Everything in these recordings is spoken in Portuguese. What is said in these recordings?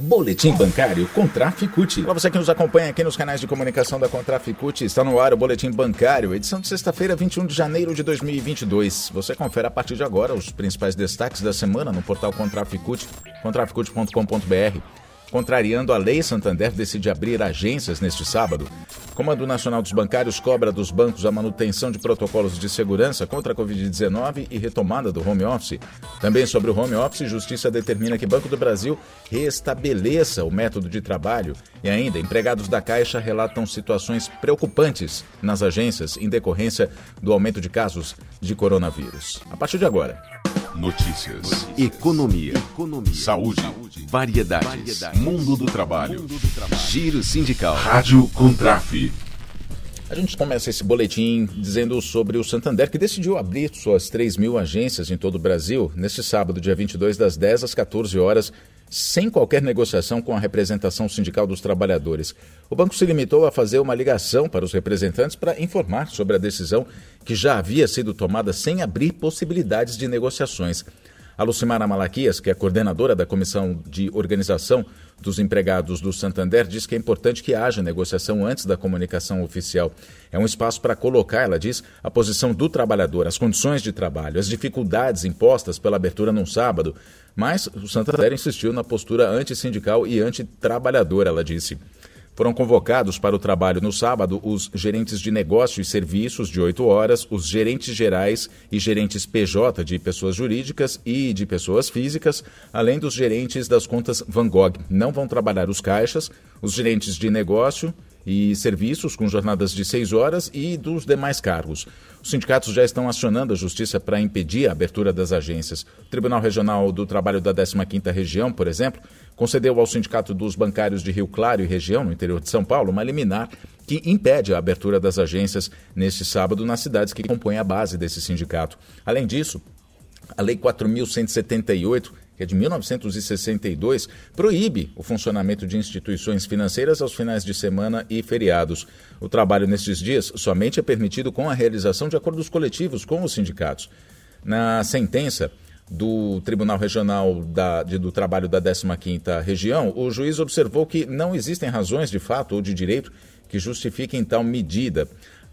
Boletim Bancário Contraficute. Para você que nos acompanha aqui nos canais de comunicação da Contraficute, está no ar o Boletim Bancário, edição de sexta-feira, 21 de janeiro de 2022. Você confere a partir de agora os principais destaques da semana no portal Contraficute, contraficute.com.br. Contrariando a lei, Santander decide abrir agências neste sábado. Comando Nacional dos Bancários cobra dos bancos a manutenção de protocolos de segurança contra a Covid-19 e retomada do home office. Também sobre o home office, Justiça determina que Banco do Brasil restabeleça o método de trabalho. E ainda, empregados da Caixa relatam situações preocupantes nas agências em decorrência do aumento de casos de coronavírus. A partir de agora. Notícias. Economia. Economia. Saúde. Saúde. Variedades. Variedades. Mundo do trabalho. Mundo do trabalho. Giro sindical. Rádio Contraf. A gente começa esse boletim dizendo sobre o Santander, que decidiu abrir suas 3 mil agências em todo o Brasil neste sábado, dia 22, das 10 às 14 horas, sem qualquer negociação com a representação sindical dos trabalhadores. O banco se limitou a fazer uma ligação para os representantes para informar sobre a decisão que já havia sido tomada sem abrir possibilidades de negociações. A Lucimara Malaquias, que é coordenadora da Comissão de Organização dos Empregados do Santander, diz que é importante que haja negociação antes da comunicação oficial. É um espaço para colocar, ela diz, a posição do trabalhador, as condições de trabalho, as dificuldades impostas pela abertura num sábado. Mas o Santander insistiu na postura antissindical e antitrabalhadora, ela disse. Foram convocados para o trabalho no sábado os gerentes de negócio e serviços de 8 horas, os gerentes gerais e gerentes PJ de pessoas jurídicas e de pessoas físicas, além dos gerentes das contas Van Gogh. Não vão trabalhar os caixas, os gerentes de negócio e serviços com jornadas de seis horas e dos demais cargos. Os sindicatos já estão acionando a justiça para impedir a abertura das agências. O Tribunal Regional do Trabalho da 15ª Região, por exemplo, concedeu ao Sindicato dos Bancários de Rio Claro e região, no interior de São Paulo, uma liminar que impede a abertura das agências neste sábado nas cidades que compõem a base desse sindicato. Além disso, a Lei 4.178 que é de 1962, proíbe o funcionamento de instituições financeiras aos finais de semana e feriados. O trabalho nesses dias somente é permitido com a realização de acordos coletivos com os sindicatos. Na sentença, do Tribunal Regional da, de, do Trabalho da 15ª Região, o juiz observou que não existem razões de fato ou de direito que justifiquem tal medida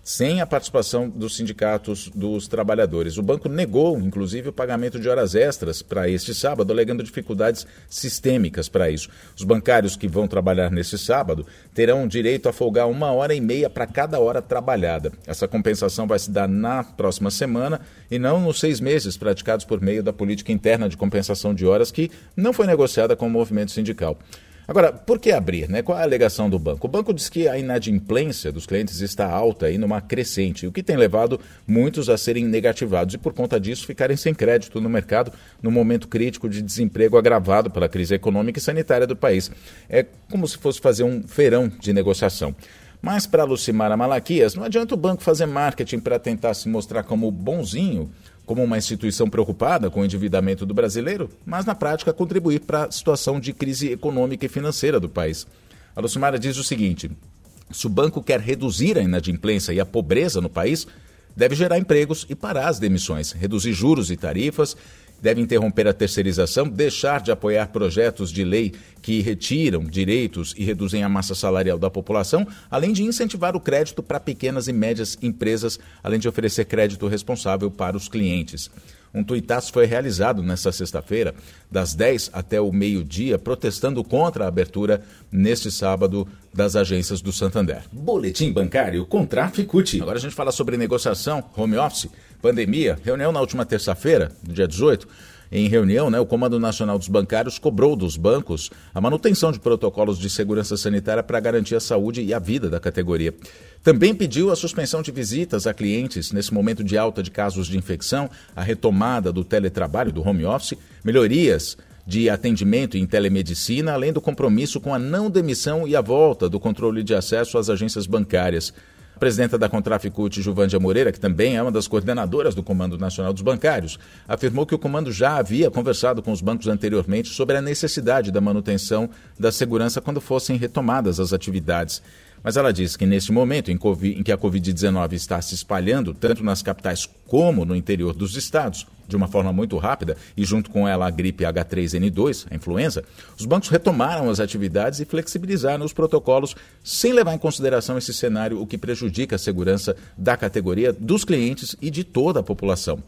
sem a participação dos sindicatos dos trabalhadores. O banco negou, inclusive, o pagamento de horas extras para este sábado, alegando dificuldades sistêmicas para isso. Os bancários que vão trabalhar nesse sábado terão direito a folgar uma hora e meia para cada hora trabalhada. Essa compensação vai se dar na próxima semana e não nos seis meses praticados por meio da política interna de compensação de horas que não foi negociada com o movimento sindical. Agora, por que abrir? Né? Qual a alegação do banco? O banco diz que a inadimplência dos clientes está alta e numa crescente, o que tem levado muitos a serem negativados e, por conta disso, ficarem sem crédito no mercado no momento crítico de desemprego agravado pela crise econômica e sanitária do país. É como se fosse fazer um feirão de negociação. Mas para Lucimara Malaquias, não adianta o banco fazer marketing para tentar se mostrar como bonzinho como uma instituição preocupada com o endividamento do brasileiro, mas na prática contribuir para a situação de crise econômica e financeira do país. A Lucimara diz o seguinte: se o banco quer reduzir a inadimplência e a pobreza no país, deve gerar empregos e parar as demissões, reduzir juros e tarifas deve interromper a terceirização, deixar de apoiar projetos de lei que retiram direitos e reduzem a massa salarial da população, além de incentivar o crédito para pequenas e médias empresas, além de oferecer crédito responsável para os clientes. Um tuitaço foi realizado nesta sexta-feira, das 10 até o meio-dia, protestando contra a abertura neste sábado das agências do Santander. Boletim bancário com Traficute. Agora a gente fala sobre negociação, home office, pandemia. Reunião na última terça-feira, dia 18. Em reunião, né, o Comando Nacional dos Bancários cobrou dos bancos a manutenção de protocolos de segurança sanitária para garantir a saúde e a vida da categoria. Também pediu a suspensão de visitas a clientes nesse momento de alta de casos de infecção, a retomada do teletrabalho, do home office, melhorias de atendimento em telemedicina, além do compromisso com a não demissão e a volta do controle de acesso às agências bancárias. A presidenta da Contraficute, Juvândia Moreira, que também é uma das coordenadoras do Comando Nacional dos Bancários, afirmou que o comando já havia conversado com os bancos anteriormente sobre a necessidade da manutenção da segurança quando fossem retomadas as atividades. Mas ela diz que neste momento em, em que a Covid-19 está se espalhando, tanto nas capitais como no interior dos estados, de uma forma muito rápida, e junto com ela a gripe H3N2, a influenza, os bancos retomaram as atividades e flexibilizaram os protocolos sem levar em consideração esse cenário, o que prejudica a segurança da categoria, dos clientes e de toda a população.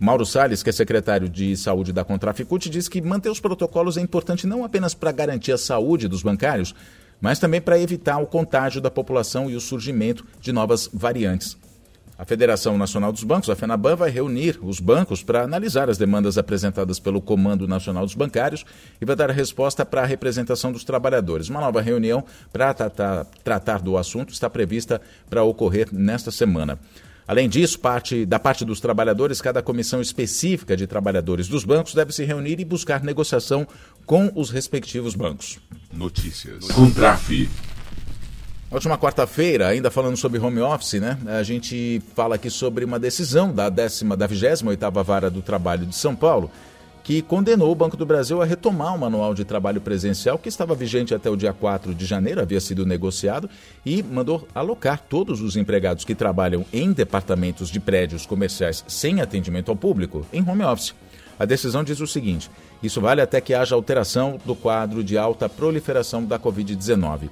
Mauro Salles, que é secretário de saúde da Contraficute, diz que manter os protocolos é importante não apenas para garantir a saúde dos bancários, mas também para evitar o contágio da população e o surgimento de novas variantes. A Federação Nacional dos Bancos, a FENABAN, vai reunir os bancos para analisar as demandas apresentadas pelo Comando Nacional dos Bancários e vai dar resposta para a representação dos trabalhadores. Uma nova reunião para tratar, tratar do assunto está prevista para ocorrer nesta semana. Além disso, parte, da parte dos trabalhadores, cada comissão específica de trabalhadores dos bancos deve se reunir e buscar negociação com os respectivos bancos. Notícias. Contrafe. Na última quarta-feira, ainda falando sobre home office, né? A gente fala aqui sobre uma decisão da décima, da 28ª Vara do Trabalho de São Paulo, que condenou o Banco do Brasil a retomar o manual de trabalho presencial que estava vigente até o dia 4 de janeiro, havia sido negociado, e mandou alocar todos os empregados que trabalham em departamentos de prédios comerciais sem atendimento ao público em home office. A decisão diz o seguinte: isso vale até que haja alteração do quadro de alta proliferação da Covid-19.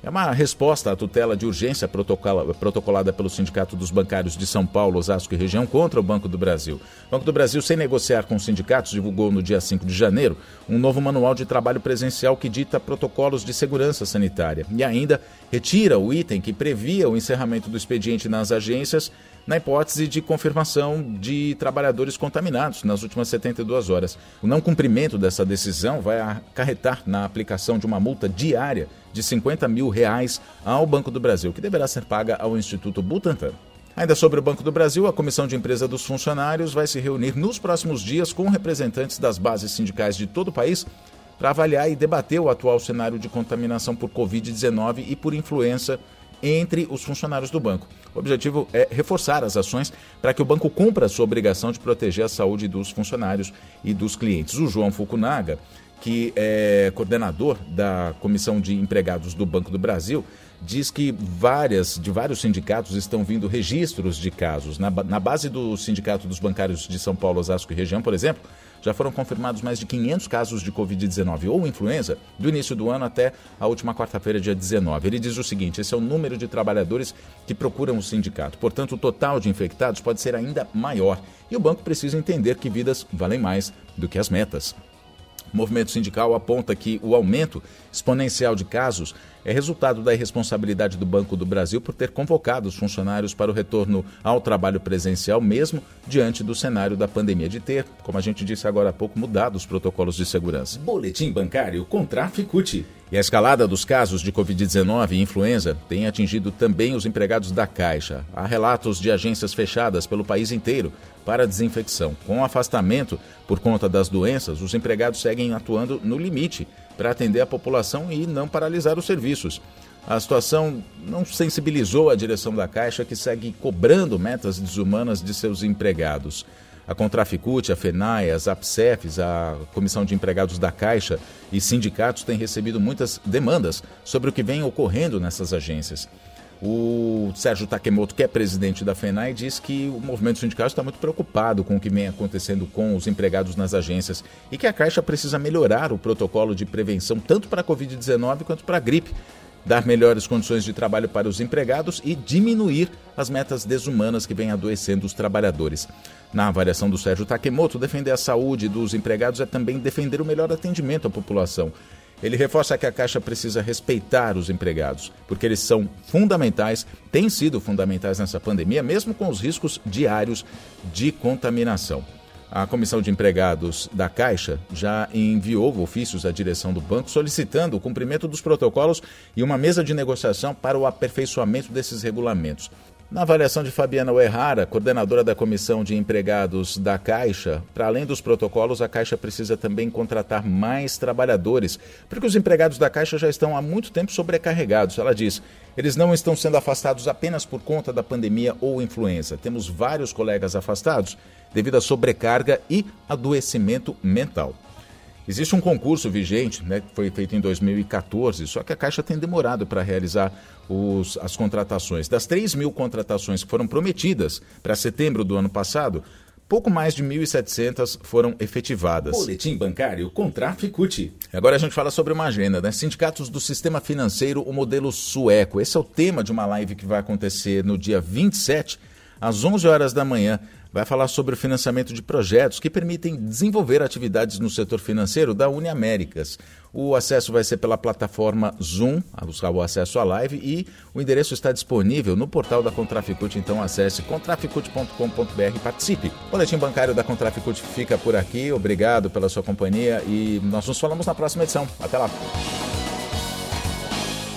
É uma resposta à tutela de urgência protocolada pelo Sindicato dos Bancários de São Paulo, Osasco e região contra o Banco do Brasil. O Banco do Brasil, sem negociar com os sindicatos, divulgou no dia 5 de janeiro um novo manual de trabalho presencial que dita protocolos de segurança sanitária e ainda retira o item que previa o encerramento do expediente nas agências na hipótese de confirmação de trabalhadores contaminados nas últimas 72 horas. O não cumprimento dessa decisão vai acarretar na aplicação de uma multa diária de 50 mil reais ao Banco do Brasil, que deverá ser paga ao Instituto Butantan. Ainda sobre o Banco do Brasil, a Comissão de Empresa dos Funcionários vai se reunir nos próximos dias com representantes das bases sindicais de todo o país para avaliar e debater o atual cenário de contaminação por Covid-19 e por influenza entre os funcionários do banco. O objetivo é reforçar as ações para que o banco cumpra sua obrigação de proteger a saúde dos funcionários e dos clientes. O João Fukunaga, que é coordenador da Comissão de Empregados do Banco do Brasil, diz que várias, de vários sindicatos estão vindo registros de casos. Na, na base do Sindicato dos Bancários de São Paulo, Osasco e região, por exemplo, já foram confirmados mais de 500 casos de Covid-19 ou influenza do início do ano até a última quarta-feira, dia 19. Ele diz o seguinte: esse é o número de trabalhadores que procuram o sindicato. Portanto, o total de infectados pode ser ainda maior. E o banco precisa entender que vidas valem mais do que as metas. O movimento sindical aponta que o aumento exponencial de casos é resultado da irresponsabilidade do Banco do Brasil por ter convocado os funcionários para o retorno ao trabalho presencial, mesmo diante do cenário da pandemia, de ter, como a gente disse agora há pouco, mudado os protocolos de segurança. Boletim bancário contra Ficute. E a escalada dos casos de Covid-19 e influenza tem atingido também os empregados da Caixa. Há relatos de agências fechadas pelo país inteiro para desinfecção. Com o afastamento por conta das doenças, os empregados seguem atuando no limite para atender a população e não paralisar os serviços. A situação não sensibilizou a direção da Caixa, que segue cobrando metas desumanas de seus empregados. A Contraficute, a FENAI, as APSEFs, a Comissão de Empregados da Caixa e sindicatos têm recebido muitas demandas sobre o que vem ocorrendo nessas agências. O Sérgio Takemoto, que é presidente da FENAI, diz que o movimento sindical está muito preocupado com o que vem acontecendo com os empregados nas agências e que a Caixa precisa melhorar o protocolo de prevenção tanto para a Covid-19 quanto para a gripe, dar melhores condições de trabalho para os empregados e diminuir as metas desumanas que vêm adoecendo os trabalhadores. Na avaliação do Sérgio Takemoto, defender a saúde dos empregados é também defender o melhor atendimento à população. Ele reforça que a Caixa precisa respeitar os empregados, porque eles são fundamentais, têm sido fundamentais nessa pandemia, mesmo com os riscos diários de contaminação. A Comissão de Empregados da Caixa já enviou ofícios à direção do banco solicitando o cumprimento dos protocolos e uma mesa de negociação para o aperfeiçoamento desses regulamentos. Na avaliação de Fabiana Oerrara, coordenadora da Comissão de Empregados da Caixa, para além dos protocolos, a Caixa precisa também contratar mais trabalhadores, porque os empregados da Caixa já estão há muito tempo sobrecarregados. Ela diz: eles não estão sendo afastados apenas por conta da pandemia ou influenza. Temos vários colegas afastados devido à sobrecarga e adoecimento mental. Existe um concurso vigente, né, que foi feito em 2014, só que a Caixa tem demorado para realizar os, as contratações. Das 3 mil contratações que foram prometidas para setembro do ano passado, pouco mais de 1.700 foram efetivadas. Boletim bancário com Traficute. Agora a gente fala sobre uma agenda, né? Sindicatos do sistema financeiro, o modelo sueco. Esse é o tema de uma live que vai acontecer no dia 27, às 11 horas da manhã vai falar sobre o financiamento de projetos que permitem desenvolver atividades no setor financeiro da Uniaméricas. O acesso vai ser pela plataforma Zoom, a buscar o acesso à live e o endereço está disponível no portal da Contraficute, então acesse contraficute.com.br e participe. O boletim bancário da Contraficute fica por aqui. Obrigado pela sua companhia e nós nos falamos na próxima edição. Até lá.